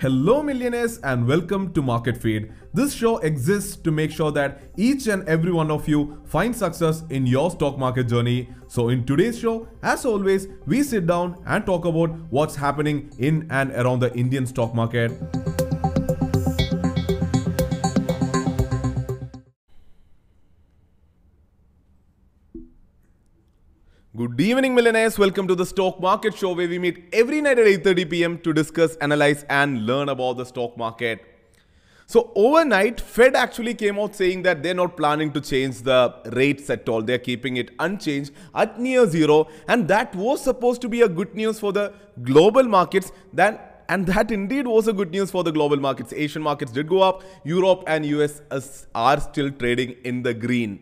Hello, millionaires, and welcome to Market Feed. This show exists to make sure that each and every one of you find success in your stock market journey. So, in today's show, as always, we sit down and talk about what's happening in and around the Indian stock market. Good evening, millionaires. Welcome to the Stock Market Show, where we meet every night at 8:30 p.m. to discuss, analyze, and learn about the stock market. So overnight, Fed actually came out saying that they're not planning to change the rates at all. They're keeping it unchanged at near zero, and that was supposed to be a good news for the global markets. Then and that indeed was a good news for the global markets. Asian markets did go up. Europe and US are still trading in the green,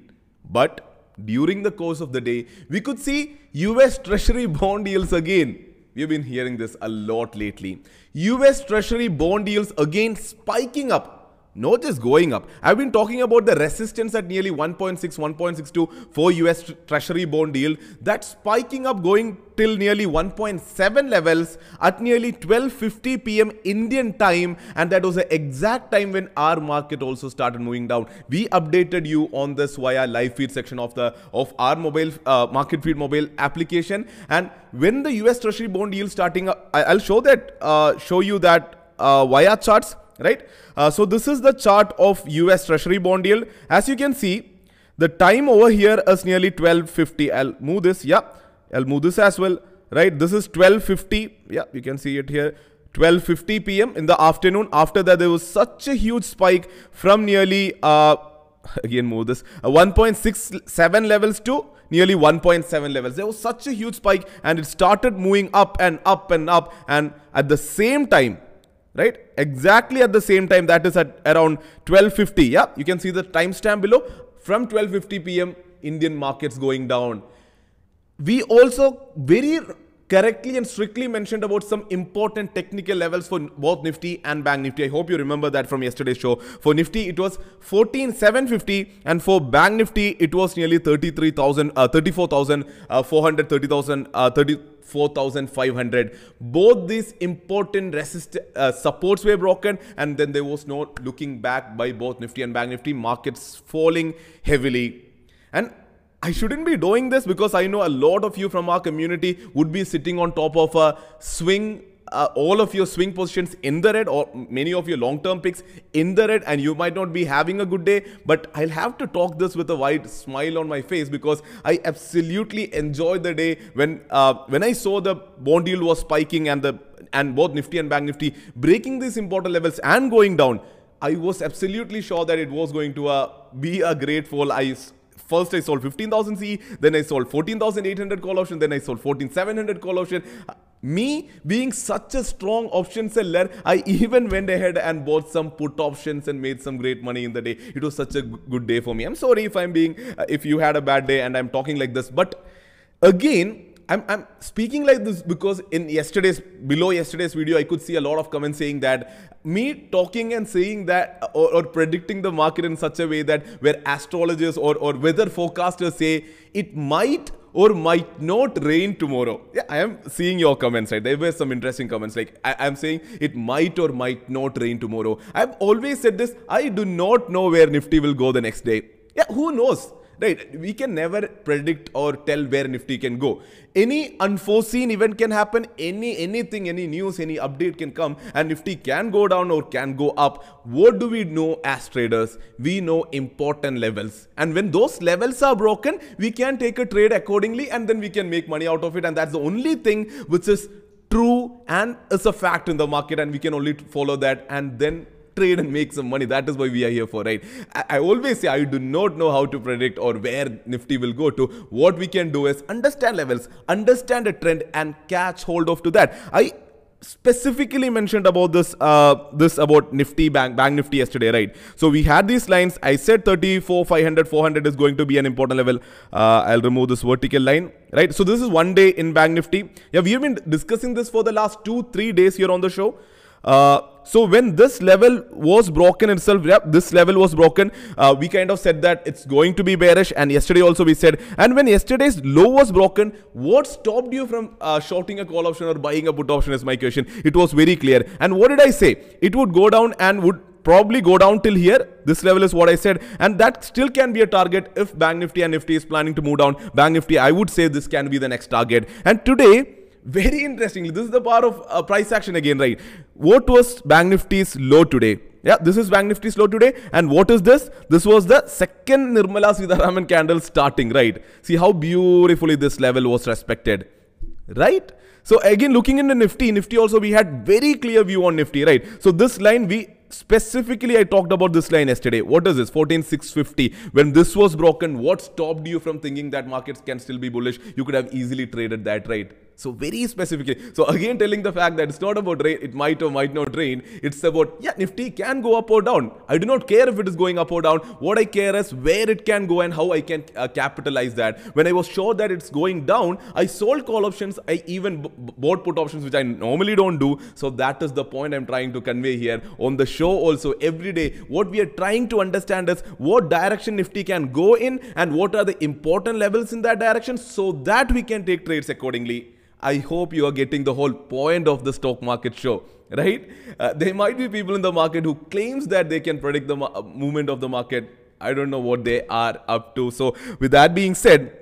but during the course of the day, we could see US Treasury bond yields again. We've been hearing this a lot lately. US Treasury bond yields again spiking up not just going up. I've been talking about the resistance at nearly 1.6, 1.62 for US Treasury bond yield. That's spiking up going till nearly 1.7 levels at nearly 12.50 p.m. Indian time. And that was the exact time when our market also started moving down. We updated you on this via live feed section of the of our mobile uh, market feed mobile application. And when the US Treasury bond yield starting up, I'll show that, uh, show you that uh, via charts right? Uh, so this is the chart of US Treasury bond yield. As you can see, the time over here is nearly 1250. I'll move this. Yeah, I'll move this as well. Right, this is 1250. Yeah, you can see it here. 12:50 p.m. in the afternoon. After that, there was such a huge spike from nearly uh, again move this uh, 1.67 levels to nearly 1.7 levels. There was such a huge spike, and it started moving up and up and up. And at the same time, right? Exactly at the same time that is at around 1250 yeah? You can see the timestamp below. From 1250 pm indian markets going down. We also very correctly and strictly mentioned about some important technical levels for both Nifty and Bank Nifty. I hope you remember that from yesterday's show. For Nifty, it was 14,750 and for Bank Nifty, it was nearly 33,000, uh, 34,400, uh, 30,000, uh, 30, 4500 both these important resist uh, supports were broken and then there was no looking back by both nifty and bank nifty markets falling heavily and I shouldn't be doing this because I know a lot of you from our community would be sitting on top of a swing uh, all of your swing positions in the red or many of your long-term picks in the red and you might not be having a good day but I'll have to talk this with a wide smile on my face because I absolutely enjoyed the day when uh, when I saw the bond yield was spiking and the and both Nifty and Bank Nifty breaking these important levels and going down I was absolutely sure that it was going to uh, be a great fall. I First I sold 15,000 C, then I sold 14,800 call option, then I sold 14,700 call option. Me being such a strong option seller, I even went ahead and bought some put options and made some great money in the day. It was such a good day for me. I'm sorry if I'm being, uh, if you had a bad day and I'm talking like this, but again, I'm, I'm speaking like this because in yesterday's below yesterday's video I could see a lot of comments saying that me talking and saying that or, or, predicting the market in such a way that where astrologers or, or weather forecasters say it might or might not rain tomorrow. Yeah, I am seeing your comments, right? There were some interesting comments. Like I, am saying it might or might not rain tomorrow. I've always said this. I do not know where Nifty will go the next day. Yeah, who knows? Right? We can never predict or tell where nifty can go. Any unforeseen event can happen. Any anything any news any update can come and nifty can go down or can go up. What do we know as traders? We know important levels. And when those levels are broken we can take a trade accordingly and then we can make money out of it. And that's the only thing which is true and is a fact in the market and we can only follow that and then trade and make some money. That is why we are here for, right? I, always say I do not know how to predict or where Nifty will go to. What we can do is understand levels, understand a trend and catch hold of to that. I specifically mentioned about this uh, this about nifty bank bank nifty yesterday right so we had these lines i said 34 500 400 is going to be an important level uh, i'll remove this vertical line right so this is one day in bank nifty yeah we have been discussing this for the last two three days here on the show Uh, so when this level was broken itself, yeah, this level was broken. Uh, we kind of said that it's going to be bearish, and yesterday also we said. And when yesterday's low was broken, what stopped you from uh, shorting a call option or buying a put option? Is my question. It was very clear. And what did I say? It would go down and would probably go down till here. This level is what I said. And that still can be a target if Bank Nifty and Nifty is planning to move down. Bank Nifty, I would say this can be the next target. And today, very interestingly, this is the part of uh, price action again, right? What was Bank Nifty's low today? Yeah, this is Bank Nifty's low today. And what is this? This was the second Nirmala Sitharaman candle starting, right? See how beautifully this level was respected, right? So again, looking into Nifty, Nifty also we had very clear view on Nifty, right? So this line we specifically I talked about this line yesterday. What is this? 14650. When this was broken, what stopped you from thinking that markets can still be bullish? You could have easily traded that, right? So very specifically. So again, telling the fact that it's not about rain, it might or might not rain. It's about, yeah, Nifty can go up or down. I do not care if it is going up or down. What I care is where it can go and how I can uh, capitalize that. When I was sure that it's going down, I sold call options. I even bought put options, which I normally don't do. So that is the point I'm trying to convey here on the show also every day. What we are trying to understand is what direction Nifty can go in and what are the important levels in that direction so that we can take trades accordingly. I hope you are getting the whole point of the stock market show, right? Uh, there might be people in the market who claims that they can predict the movement of the market. I don't know what they are up to. So with that being said,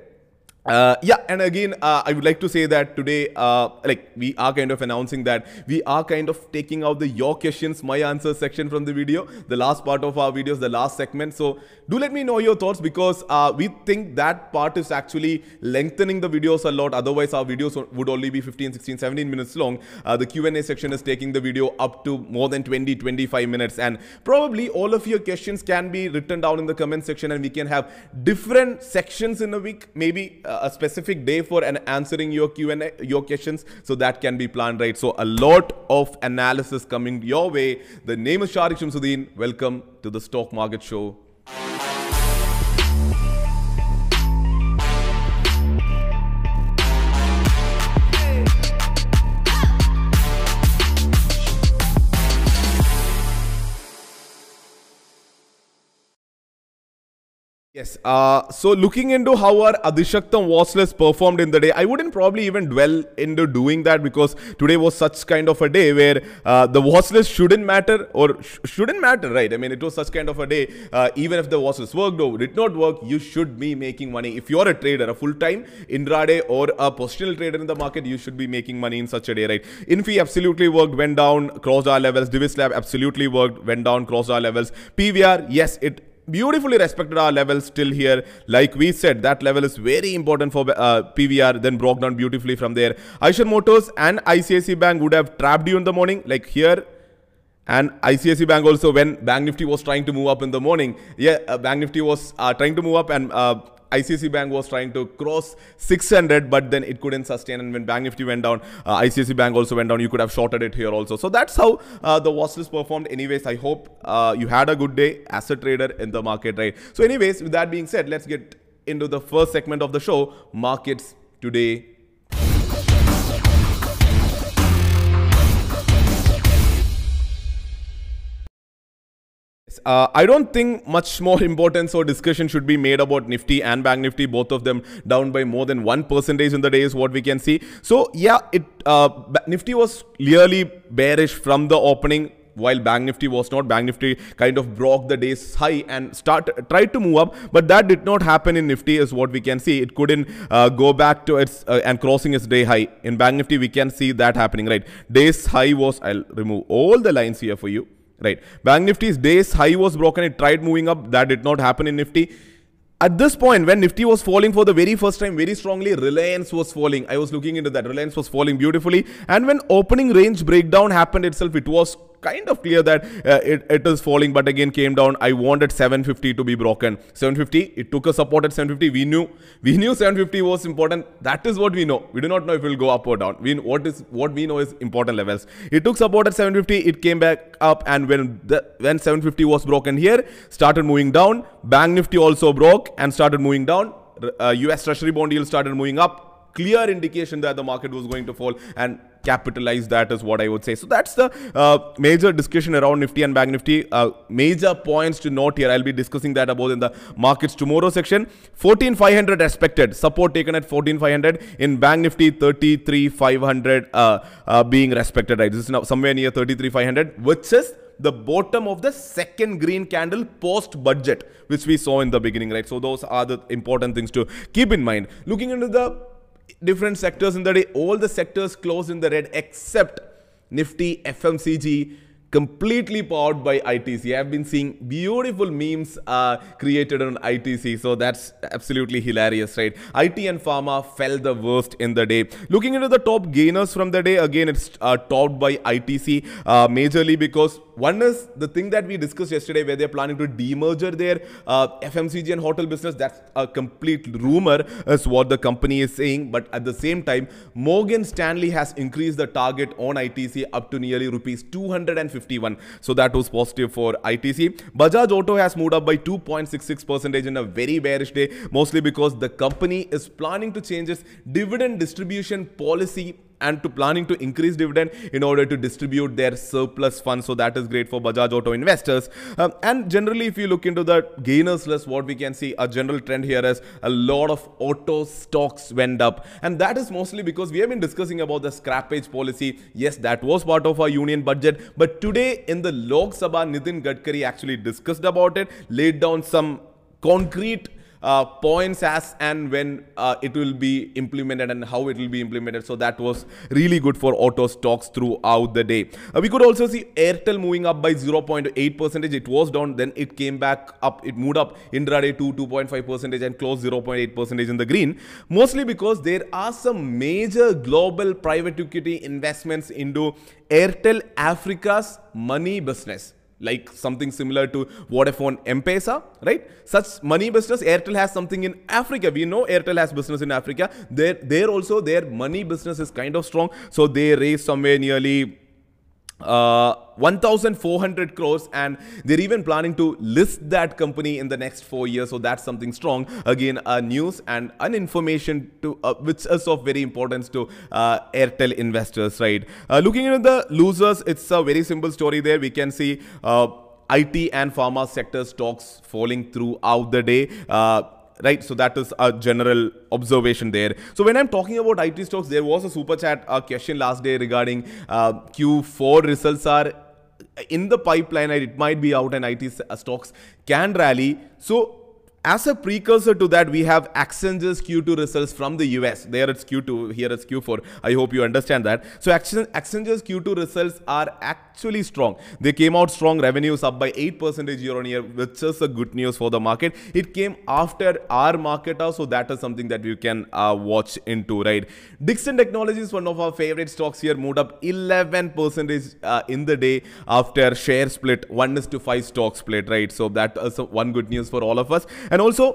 uh, yeah, and again, uh, I would like to say that today, uh, like we are kind of announcing that we are kind of taking out the your questions, my answers section from the video, the last part of our videos, the last segment. So do let me know your thoughts because uh, we think that part is actually lengthening the videos a lot. Otherwise, our videos would only be 15, 16, 17 minutes long. Uh, the Q&A section is taking the video up to more than 20, 25 minutes, and probably all of your questions can be written down in the comment section, and we can have different sections in a week, maybe. A specific day for an answering your Q&A, your questions. So that can be planned, right? So a lot of analysis coming your way. The name is Sharique Samsudheen. Welcome to the Stock Market Show. Yes. Uh, so looking into how our Adishaktam watch performed in the day, I wouldn't probably even dwell into doing that because today was such kind of a day where uh, the watch shouldn't matter or sh shouldn't matter, right? I mean, it was such kind of a day. Uh, even if the watch worked or did not work, you should be making money. If you're a trader, a full-time intraday or a positional trader in the market, you should be making money in such a day, right? Infy absolutely worked, went down, crossed our levels. Divis Lab absolutely worked, went down, crossed our levels. PVR, yes, it beautifully respected our levels still here. Like we said, that level is very important for uh, PVR, then broke down beautifully from there. Eicher Motors and ICICI Bank would have trapped you in the morning, like here. And ICICI Bank also, when Bank Nifty was trying to move up in the morning, yeah, uh, Bank Nifty was uh, trying to move up and uh, ICICI Bank was trying to cross 600, but then it couldn't sustain. And when Bank Nifty went down, uh, Bank also went down. You could have shorted it here also. So that's how uh, the watch list performed. Anyways, I hope uh, you had a good day as a trader in the market, right? So anyways, with that being said, let's get into the first segment of the show, markets today Uh, I don't think much more importance or discussion should be made about Nifty and Bank Nifty, both of them down by more than one percentage in the day is what we can see. So yeah, it uh, Nifty was clearly bearish from the opening while Bank Nifty was not. Bank Nifty kind of broke the day's high and start tried to move up, but that did not happen in Nifty is what we can see. It couldn't uh, go back to its uh, and crossing its day high. In Bank Nifty, we can see that happening, right? Day's high was, I'll remove all the lines here for you right? Bank Nifty's day's high was broken. It tried moving up. That did not happen in Nifty. At this point, when Nifty was falling for the very first time very strongly, Reliance was falling. I was looking into that. Reliance was falling beautifully. And when opening range breakdown happened itself, it was kind of clear that uh, it, it is falling, but again came down. I wanted 750 to be broken. 750, it took a support at 750. We knew, we knew 750 was important. That is what we know. We do not know if it will go up or down. We, what is what we know is important levels. It took support at 750. It came back up, and when the, when 750 was broken here, started moving down. Bank Nifty also broke and started moving down. Uh, US Treasury bond yield started moving up. Clear indication that the market was going to fall and capitalize that is what I would say. So that's the uh, major discussion around Nifty and Bank Nifty. Uh, major points to note here. I'll be discussing that about in the markets tomorrow section. 14,500 expected. Support taken at 14,500. In Bank Nifty, 33,500 uh, uh, being respected. Right, this is now somewhere near 33,500, which is the bottom of the second green candle post budget which we saw in the beginning right so those are the important things to keep in mind looking into the different sectors in the day all the sectors closed in the red except nifty fmcg completely powered by ITC. I've been seeing beautiful memes uh, created on ITC, so that's absolutely hilarious, right? IT and pharma fell the worst in the day. Looking into the top gainers from the day, again, it's uh, topped by ITC, uh, majorly because one is the thing that we discussed yesterday where they're planning to demerger their uh, FMCG and hotel business. That's a complete rumor is what the company is saying. But at the same time, Morgan Stanley has increased the target on ITC up to nearly rupees 251. So that was positive for ITC. Bajaj Auto has moved up by 2.66% in a very bearish day, mostly because the company is planning to change its dividend distribution policy and to planning to increase dividend in order to distribute their surplus funds. So that is great for Bajaj Auto investors. Um, and generally, if you look into the gainers list, what we can see a general trend here is a lot of auto stocks went up. And that is mostly because we have been discussing about the scrappage policy. Yes, that was part of our union budget. But today in the Lok Sabha, Nitin Gadkari actually discussed about it, laid down some concrete uh, points as and when uh, it will be implemented and how it will be implemented. So that was really good for auto stocks throughout the day. Uh, we could also see Airtel moving up by 0.8 percentage. It was down, then it came back up. It moved up intraday to 2.5 percentage and closed 0.8 percentage in the green. Mostly because there are some major global private equity investments into Airtel Africa's money business like something similar to Vodafone M-Pesa, right? Such money business, Airtel has something in Africa. We know Airtel has business in Africa. There, there also their money business is kind of strong. So they raised somewhere nearly uh, 1400 crores and they're even planning to list that company in the next four years. So that's something strong. Again uh, news and an information to uh, which is of very importance to uh, airtel investors right? Uh, looking into the losers it's a very simple story there. We can see uh, IT and pharma sector stocks falling throughout the day right? So that is a general observation there. So when I'm talking about IT stocks, there was a super chat a question last day regarding uh, Q4 results are in the pipeline it might be out and IT stocks can rally. So as a precursor to that, we have Accenture's Q2 results from the US. There it's Q2, here it's Q4. I hope you understand that. So Accenture's Q2 results are actually strong. They came out strong, revenues up by 8% year on year, which is a good news for the market. It came after our market hour, so that is something that you can uh, watch into, right? Dixon Technologies, one of our favorite stocks here, moved up 11% uh, in the day after share split, 1 is to 5 stock split, right? So that is one good news for all of us. And also,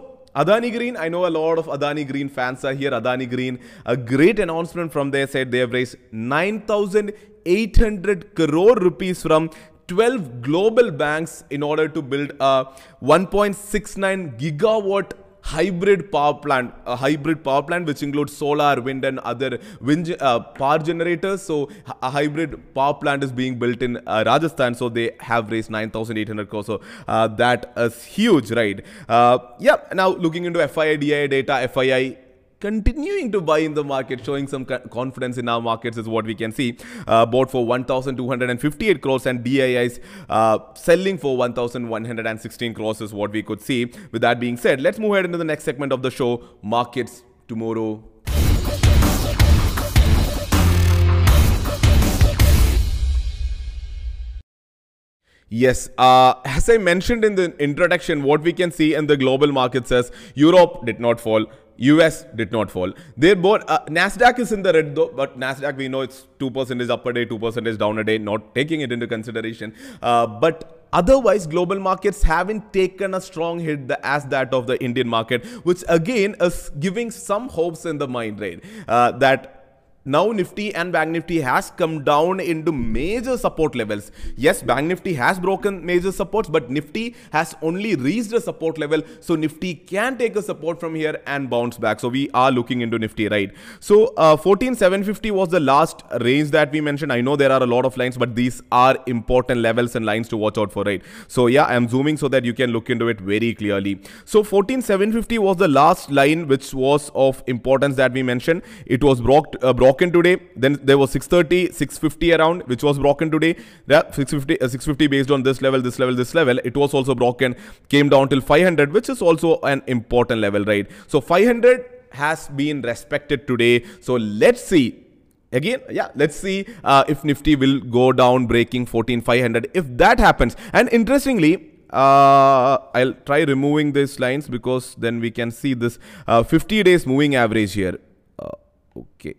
Adani Green, I know a lot of Adani Green fans are here. Adani Green, a great announcement from their side. They have raised 9,800 crore rupees from 12 global banks in order to build a 1.69 gigawatt hybrid power plant, a hybrid power plant which includes solar, wind and other wind uh, power generators. So a hybrid power plant is being built in uh, Rajasthan. So they have raised 9,800 crores. So uh, that is huge, right? Uh, yeah. Now looking into FII data, FII continuing to buy in the market, showing some confidence in our markets is what we can see. Uh, bought for 1,258 crores and DIIs uh, selling for 1,116 crores is what we could see. With that being said, let's move ahead into the next segment of the show, Markets Tomorrow. Yes, uh, as I mentioned in the introduction, what we can see in the global markets is Europe did not fall, US did not fall. They both uh, Nasdaq is in the red though, but Nasdaq we know it's two percent is up a day, two percent is down a day. Not taking it into consideration, uh, but. Otherwise, global markets haven't taken a strong hit as that of the Indian market, which again is giving some hopes in the mind, right? Uh, that now Nifty and Bank Nifty has come down into major support levels. Yes, Bank Nifty has broken major supports, but Nifty has only reached a support level. So Nifty can take a support from here and bounce back. So we are looking into Nifty, right? So uh, 14750 was the last range that we mentioned. I know there are a lot of lines, but these are important levels and lines to watch out for, right? So yeah, I'm zooming so that you can look into it very clearly. So 14750 was the last line which was of importance that we mentioned. It was broke, uh, broken today. Then there was 630, 650 around, which was broken today. Yeah, 650, uh, 650 based on this level, this level, this level. It was also broken, came down till 500, which is also an important level, right? So 500 has been respected today. So let's see again yeah let's see uh, if nifty will go down breaking 14500 if that happens and interestingly uh, I'll try removing these lines because then we can see this uh, 50 days moving average here uh, okay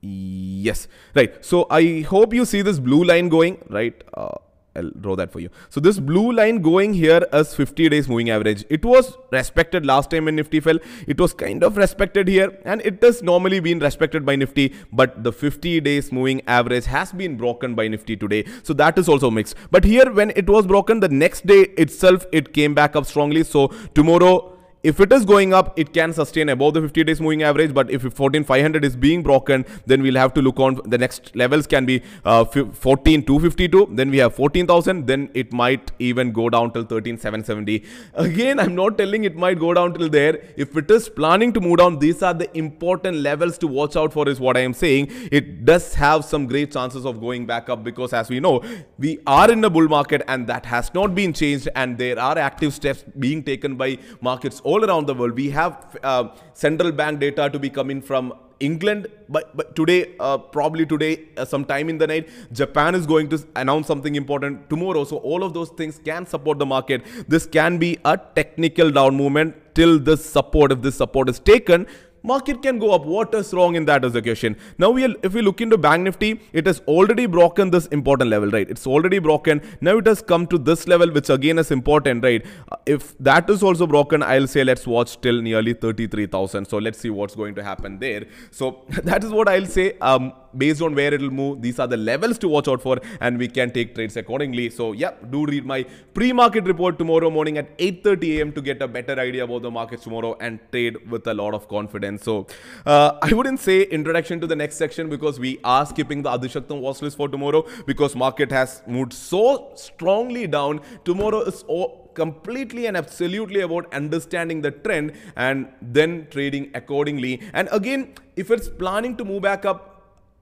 Yes, right. So I hope you see this blue line going, right? Uh, I'll draw that for you. So this blue line going here as 50 days moving average. It was respected last time when Nifty fell. It was kind of respected here and it has normally been respected by Nifty. But the 50 days moving average has been broken by Nifty today. So that is also mixed. But here when it was broken, the next day itself, it came back up strongly. So tomorrow if it is going up, it can sustain above the 50 days moving average. But if 14500 is being broken, then we'll have to look on the next levels can be uh, 14252. Then we have 14,000. Then it might even go down till 13770. Again, I'm not telling it might go down till there. If it is planning to move down, these are the important levels to watch out for is what I am saying. It does have some great chances of going back up because as we know, we are in a bull market and that has not been changed and there are active steps being taken by markets all around the world. We have uh, central bank data to be coming from England, but, but today, uh, probably today, uh, sometime in the night, Japan is going to announce something important tomorrow. So all of those things can support the market. This can be a technical down movement till this support, if this support is taken, market can go up. What is wrong in that is the question. Now, we if we look into Bank Nifty, it has already broken this important level, right? It's already broken. Now it has come to this level, which again is important, right? Uh, if that is also broken, I'll say let's watch till nearly 33,000. So let's see what's going to happen there. So that is what I'll say. Um, based on where it'll move, these are the levels to watch out for, and we can take trades accordingly. So yeah, do read my pre-market report tomorrow morning at 8:30 a.m. to get a better idea about the markets tomorrow and trade with a lot of confidence. So uh, I wouldn't say introduction to the next section because we are skipping the Adishaktam watch list for tomorrow because market has moved so strongly down. Tomorrow is all completely and absolutely about understanding the trend and then trading accordingly. And again, if it's planning to move back up,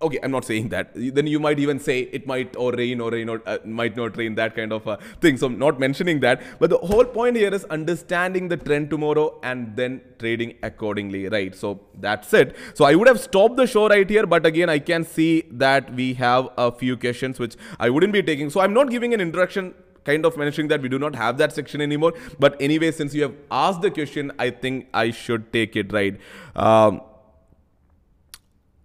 okay i'm not saying that. Then you might even say it might or rain or rain or uh, might not rain that kind of uh, thing. So i'm not mentioning that. But the whole point here is understanding the trend tomorrow and then trading accordingly right? So that's it. So i would have stopped the show right here but again i can see that we have a few questions which i wouldn't be taking. So i'm not giving an introduction kind of mentioning that we do not have that section anymore. But anyway since you have asked the question i think i should take it right? Um,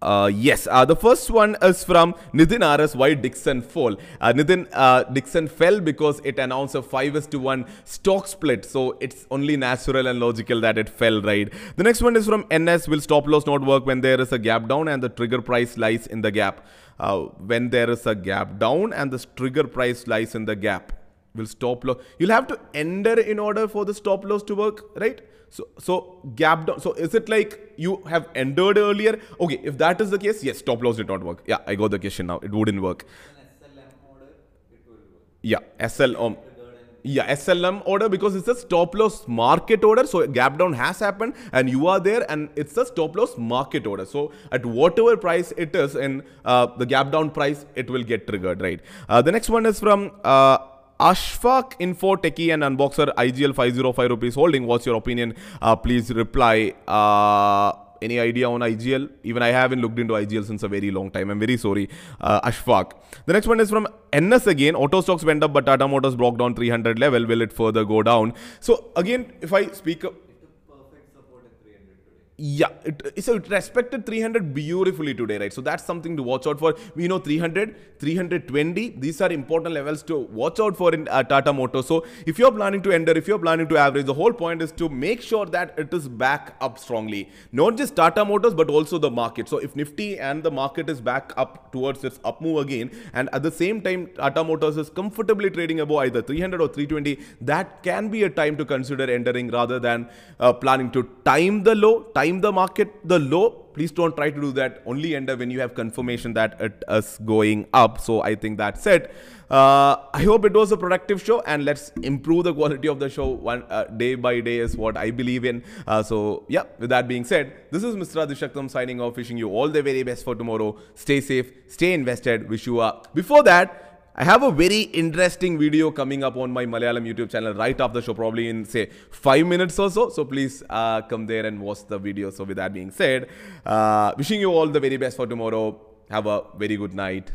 uh, yes, uh, the first one is from Nitin RS. Why Dixon fall? Uh, Nitin uh, Dixon fell because it announced a 5 is to 1 stock split. So it's only natural and logical that it fell, right? The next one is from NS. Will stop loss not work when there is a gap down and the trigger price lies in the gap? Uh, when there is a gap down and the trigger price lies in the gap will stop loss. You'll have to enter in order for the stop loss to work, right? So, so gap down. So is it like you have entered earlier? Okay, if that is the case, yes, stop loss did not work. Yeah, I got the question now. It wouldn't work. Yeah, SLM. Yeah, SLM order because it's a stop loss market order. So gap down has happened and you are there and it's a stop loss market order. So at whatever price it is in uh, the gap down price, it will get triggered, right? Uh, the next one is from uh, Ashfaq Info Techie and Unboxer IGL 505 rupees holding. What's your opinion? Uh, please reply. Uh, any idea on IGL? Even I haven't looked into IGL since a very long time. I'm very sorry. Uh, Ashfaq. The next one is from NS again. Auto stocks went up, but Tata Motors broke down 300 level. Will it further go down? So again, if I speak Yeah, it, so it respected 300 beautifully today, right? So that's something to watch out for. We know 300, 320. These are important levels to watch out for in uh, Tata Motors. So if you're planning to enter, if you're planning to average, the whole point is to make sure that it is back up strongly. Not just Tata Motors, but also the market. So if Nifty and the market is back up towards its up move again, and at the same time Tata Motors is comfortably trading above either 300 or 320, that can be a time to consider entering rather than uh, planning to time the low, time time the market the low please don't try to do that. Only enter when you have confirmation that it is going up. So i think that's it. Uh, i hope it was a productive show and let's improve the quality of the show one uh, day by day is what i believe in. Uh, so yeah with that being said this is mr adishaktam signing off wishing you all the very best for tomorrow. Stay safe stay invested. Wish you a before that I have a very interesting video coming up on my Malayalam YouTube channel right after the show, probably in say five minutes or so. So please uh, come there and watch the video. So with that being said, uh, wishing you all the very best for tomorrow. Have a very good night.